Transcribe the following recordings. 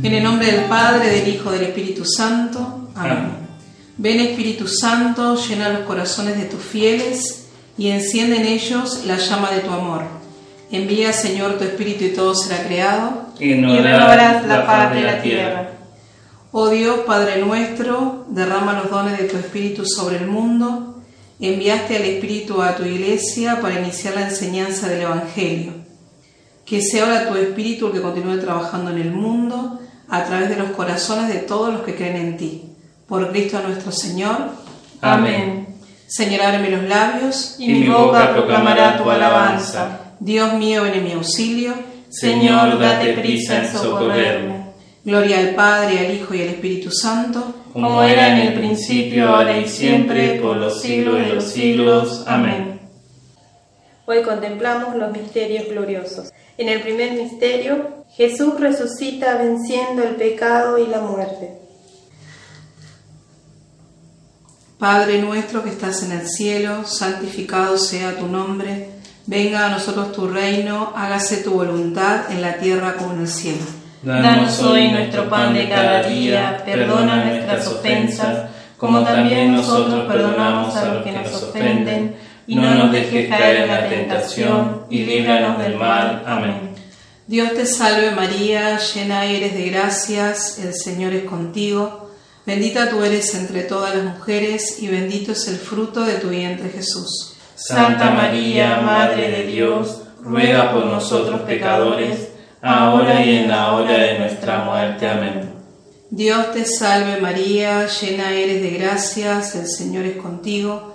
En el nombre del Padre, del Hijo, del Espíritu Santo. Amén. Ven Espíritu Santo, llena los corazones de tus fieles y enciende en ellos la llama de tu amor. Envía, Señor, tu Espíritu y todo será creado. Y renovarás la paz de la tierra. Oh Dios, Padre nuestro, derrama los dones de tu Espíritu sobre el mundo. Enviaste al Espíritu a tu iglesia para iniciar la enseñanza del Evangelio. Que sea ahora tu Espíritu el que continúe trabajando en el mundo a través de los corazones de todos los que creen en ti. Por Cristo nuestro Señor. Amén. Señor, ábreme los labios y mi boca proclamará tu alabanza. Dios mío, ven en mi auxilio. Señor, date prisa en socorrerme. Gloria al Padre, al Hijo y al Espíritu Santo. Como era en el principio, ahora y siempre, por los siglos de los siglos. Amén. Hoy contemplamos los misterios gloriosos. En el primer misterio, Jesús resucita venciendo el pecado y la muerte. Padre nuestro que estás en el cielo, santificado sea tu nombre, venga a nosotros tu reino, hágase tu voluntad en la tierra como en el cielo. Danos hoy nuestro pan de cada día, perdona nuestras ofensas, como también nosotros perdonamos a los que nos ofenden, y no nos dejes caer en la tentación, y líbranos del mal. Amén. Dios te salve María, llena eres de gracias, el Señor es contigo. Bendita tú eres entre todas las mujeres y bendito es el fruto de tu vientre Jesús. Santa María, Madre de Dios, ruega por nosotros pecadores, ahora y en la hora de nuestra muerte. Amén. Dios te salve María, llena eres de gracias, el Señor es contigo.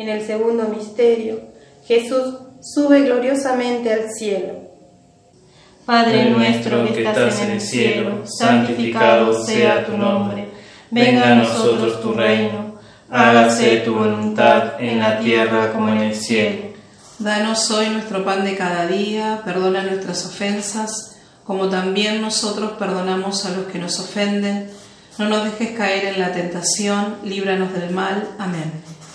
En el segundo misterio, Jesús sube gloriosamente al cielo. Padre nuestro que estás en el cielo, santificado sea tu nombre. Venga a nosotros tu reino. Hágase tu voluntad en la tierra como en el cielo. Danos hoy nuestro pan de cada día, perdona nuestras ofensas, como también nosotros perdonamos a los que nos ofenden. No nos dejes caer en la tentación, líbranos del mal. Amén.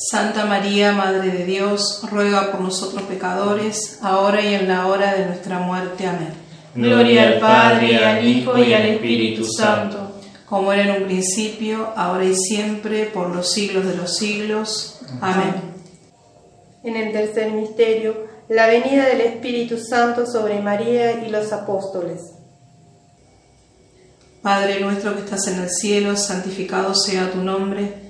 Santa María, Madre de Dios, ruega por nosotros pecadores, ahora y en la hora de nuestra muerte. Amén. Gloria al Padre, al Hijo y al Espíritu Santo, como era en un principio, ahora y siempre, por los siglos de los siglos. Amén. En el tercer misterio, la venida del Espíritu Santo sobre María y los apóstoles. Padre nuestro que estás en el cielo, santificado sea tu nombre,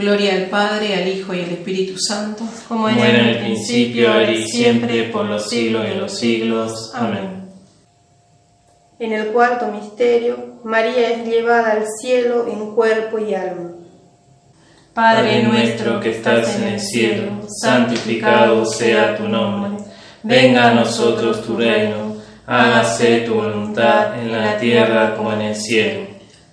Gloria al Padre, al Hijo y al Espíritu Santo, como en el principio, ahora y siempre, por los siglos de los siglos. Amén. En el cuarto misterio, María es llevada al cielo en cuerpo y alma. Padre nuestro que estás en el cielo, santificado sea tu nombre. Venga a nosotros tu reino, hágase tu voluntad en la tierra como en el cielo.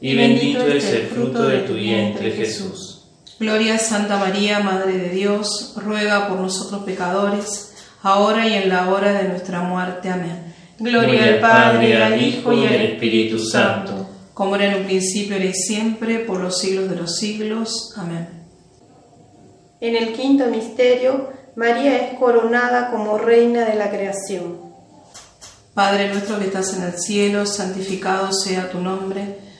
y bendito es el fruto de tu vientre, Jesús. Gloria a Santa María, Madre de Dios, ruega por nosotros pecadores, ahora y en la hora de nuestra muerte. Amén. Gloria al Padre, al Hijo y al Espíritu Santo. Como era en un principio, era y siempre, por los siglos de los siglos. Amén. En el quinto misterio, María es coronada como reina de la creación. Padre nuestro que estás en el cielo, santificado sea tu nombre.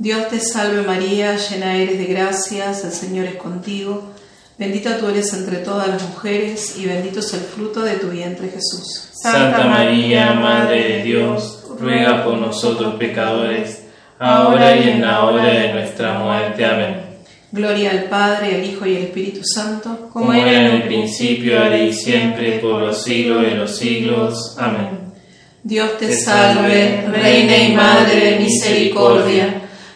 Dios te salve María, llena eres de gracias, el Señor es contigo. Bendita tú eres entre todas las mujeres y bendito es el fruto de tu vientre Jesús. Santa María, Madre de Dios, ruega por nosotros pecadores, ahora y en la hora de nuestra muerte. Amén. Gloria al Padre, al Hijo y al Espíritu Santo, como era en el principio, ahora y siempre, por los siglos de los siglos. Amén. Dios te salve, Reina y Madre de misericordia,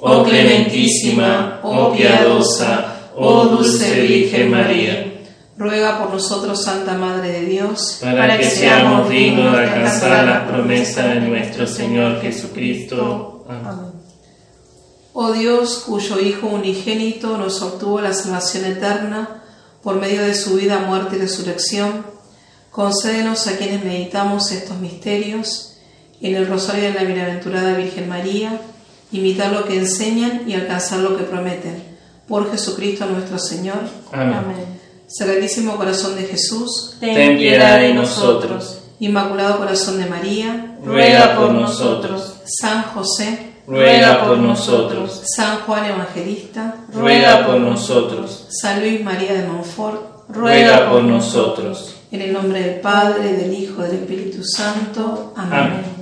Oh clementísima, oh piadosa, oh dulce Virgen María. Ruega por nosotros, Santa Madre de Dios, para que seamos dignos de alcanzar las promesas de nuestro Señor Jesucristo. Amén. Oh Dios, cuyo Hijo unigénito nos obtuvo la salvación eterna por medio de su vida, muerte y resurrección, concédenos a quienes meditamos estos misterios en el rosario de la bienaventurada Virgen María, imitar lo que enseñan y alcanzar lo que prometen. Por Jesucristo nuestro Señor. Amén. Sagratísimo Corazón de Jesús, ten piedad de nosotros. Inmaculado Corazón de María, ruega por nosotros. San José, ruega por nosotros. San Juan Evangelista, ruega por nosotros. San Luis María de Montfort, ruega por nosotros. En el nombre del Padre, del Hijo, y del Espíritu Santo. Amén.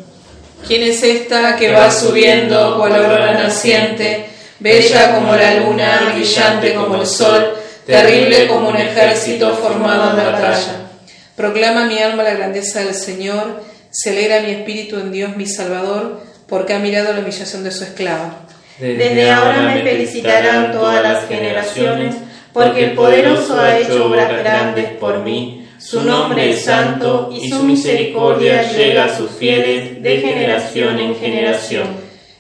¿Quién es esta que va subiendo cual aurora naciente, bella como la luna, brillante como el sol? terrible como un ejército formado en batalla. Proclama mi alma la grandeza del Señor, se alegra mi espíritu en Dios mi Salvador, porque ha mirado la humillación de su esclava. Desde ahora me felicitarán todas las generaciones, porque el poderoso ha hecho obras grandes por mí. Su nombre es santo y su misericordia llega a sus fieles de generación en generación.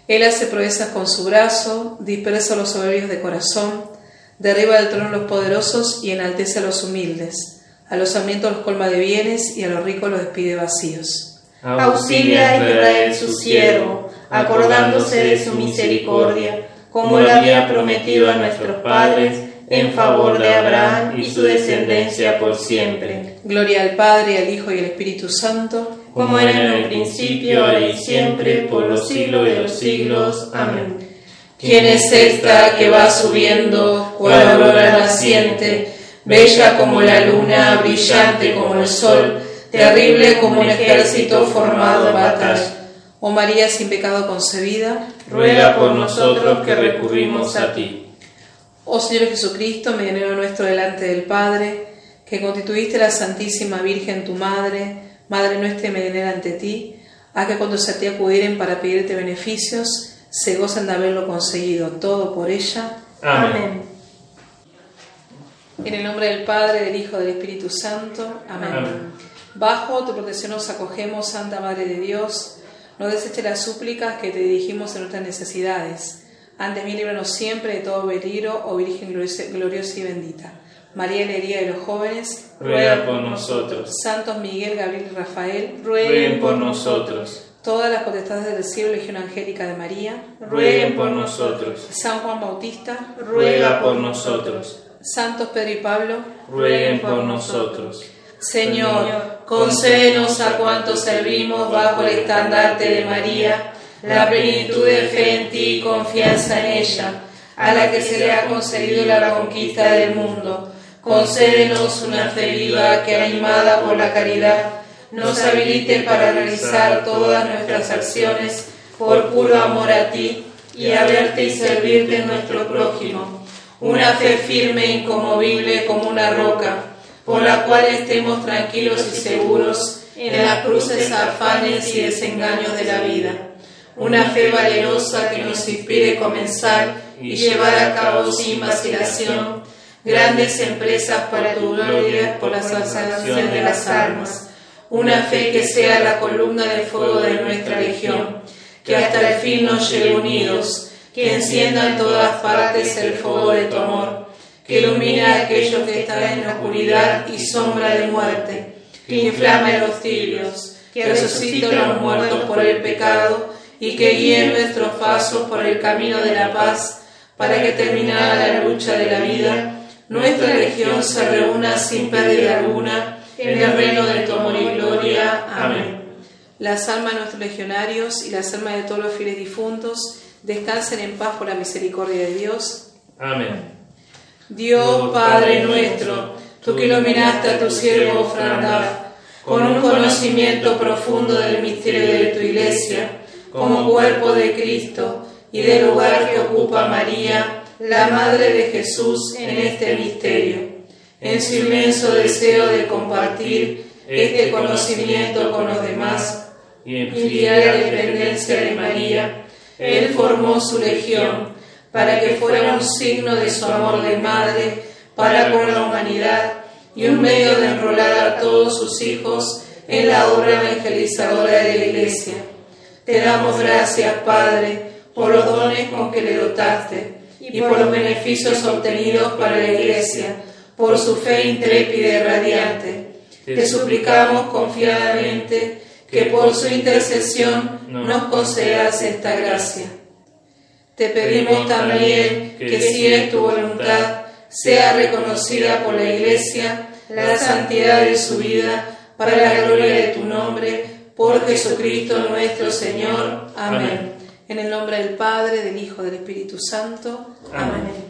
Él hace proezas con su brazo, dispersa a los soberbios de corazón Derriba del trono a los poderosos y enaltece a los humildes. A los hambrientos los colma de bienes y a los ricos los despide vacíos. Auxilia a Israel su siervo, acordándose de su misericordia, como lo había prometido a nuestros padres, en favor de Abraham y su descendencia por siempre. Gloria al Padre, al Hijo y al Espíritu Santo, como era en el principio, ahora y siempre, por los siglos de los siglos. Amén. ¿Quién es esta que va subiendo cual aurora naciente, bella como la luna, brillante como el sol, terrible como un ejército formado en batalla? Oh María sin pecado concebida, ruega por nosotros que recurrimos a ti. Oh Señor Jesucristo, medianero nuestro delante del Padre, que constituiste la Santísima Virgen tu Madre, Madre nuestra y medianera ante ti, haz que cuando se te acudieren para pedirte beneficios, se gozan de haberlo conseguido todo por ella. Amén. En el nombre del Padre, del Hijo, del Espíritu Santo. Amén. Bajo tu protección nos acogemos, Santa Madre de Dios. No deseches las súplicas que te dirigimos en nuestras necesidades. Antes bien, líbranos siempre de todo peligro, oh Virgen gloriosa y bendita. María Alegría de los jóvenes, ruega por nosotros. Santos Miguel, Gabriel y Rafael, rueguen por nosotros todas las potestades del cielo, Legión Angélica de María, rueguen por nosotros. San Juan Bautista, ruega por nosotros. Santos Pedro y Pablo, rueguen por nosotros. Señor, concédenos a cuantos servimos bajo el estandarte de María la plenitud de fe en ti y confianza en ella, a la que se le ha concedido la conquista del mundo. Concédenos una fe viva que, animada por la caridad, nos habilite para realizar todas nuestras acciones por puro amor a ti y a verte y servirte en nuestro prójimo. Una fe firme e incomovible como una roca, por la cual estemos tranquilos y seguros en las cruces, afanes y desengaños de la vida. Una fe valerosa que nos inspire comenzar y llevar a cabo sin vacilación grandes empresas para tu gloria por la salvación de las almas. Una fe que sea la columna de fuego de nuestra legión, que hasta el fin nos lleve unidos, que encienda en todas partes el fuego de tu amor, que ilumine a aquellos que están en la oscuridad y sombra de muerte, que inflame los tibios, que resucite a los muertos por el pecado y que guíe nuestros pasos por el camino de la paz, para que terminada la lucha de la vida, nuestra legión se reúna sin pérdida alguna en el reino de tu amor y gloria. Amén. Las almas de nuestros legionarios y las almas de todos los fieles difuntos descansen en paz por la misericordia de Dios. Amén. Dios Padre nuestro, tú que iluminaste a tu siervo Frandaf con un conocimiento profundo del misterio de tu iglesia, como cuerpo de Cristo y del lugar que ocupa María, la Madre de Jesús en este misterio, en su inmenso deseo de compartir este conocimiento con los demás y en fiel dependencia de María, Él formó su legión para que fuera un signo de su amor de madre para con la humanidad y un medio de enrolar a todos sus hijos en la obra evangelizadora de la Iglesia. Te damos gracias, Padre, por los dones con que le dotaste y por los beneficios obtenidos para la Iglesia, por su fe intrépida y radiante. Te suplicamos confiadamente que por su intercesión nos concedas esta gracia. Te pedimos también que si es tu voluntad, sea reconocida por la Iglesia la santidad de su vida para la gloria de tu nombre, por Jesucristo nuestro Señor. Amén. En el nombre del Padre, del Hijo, del Espíritu Santo. Amén.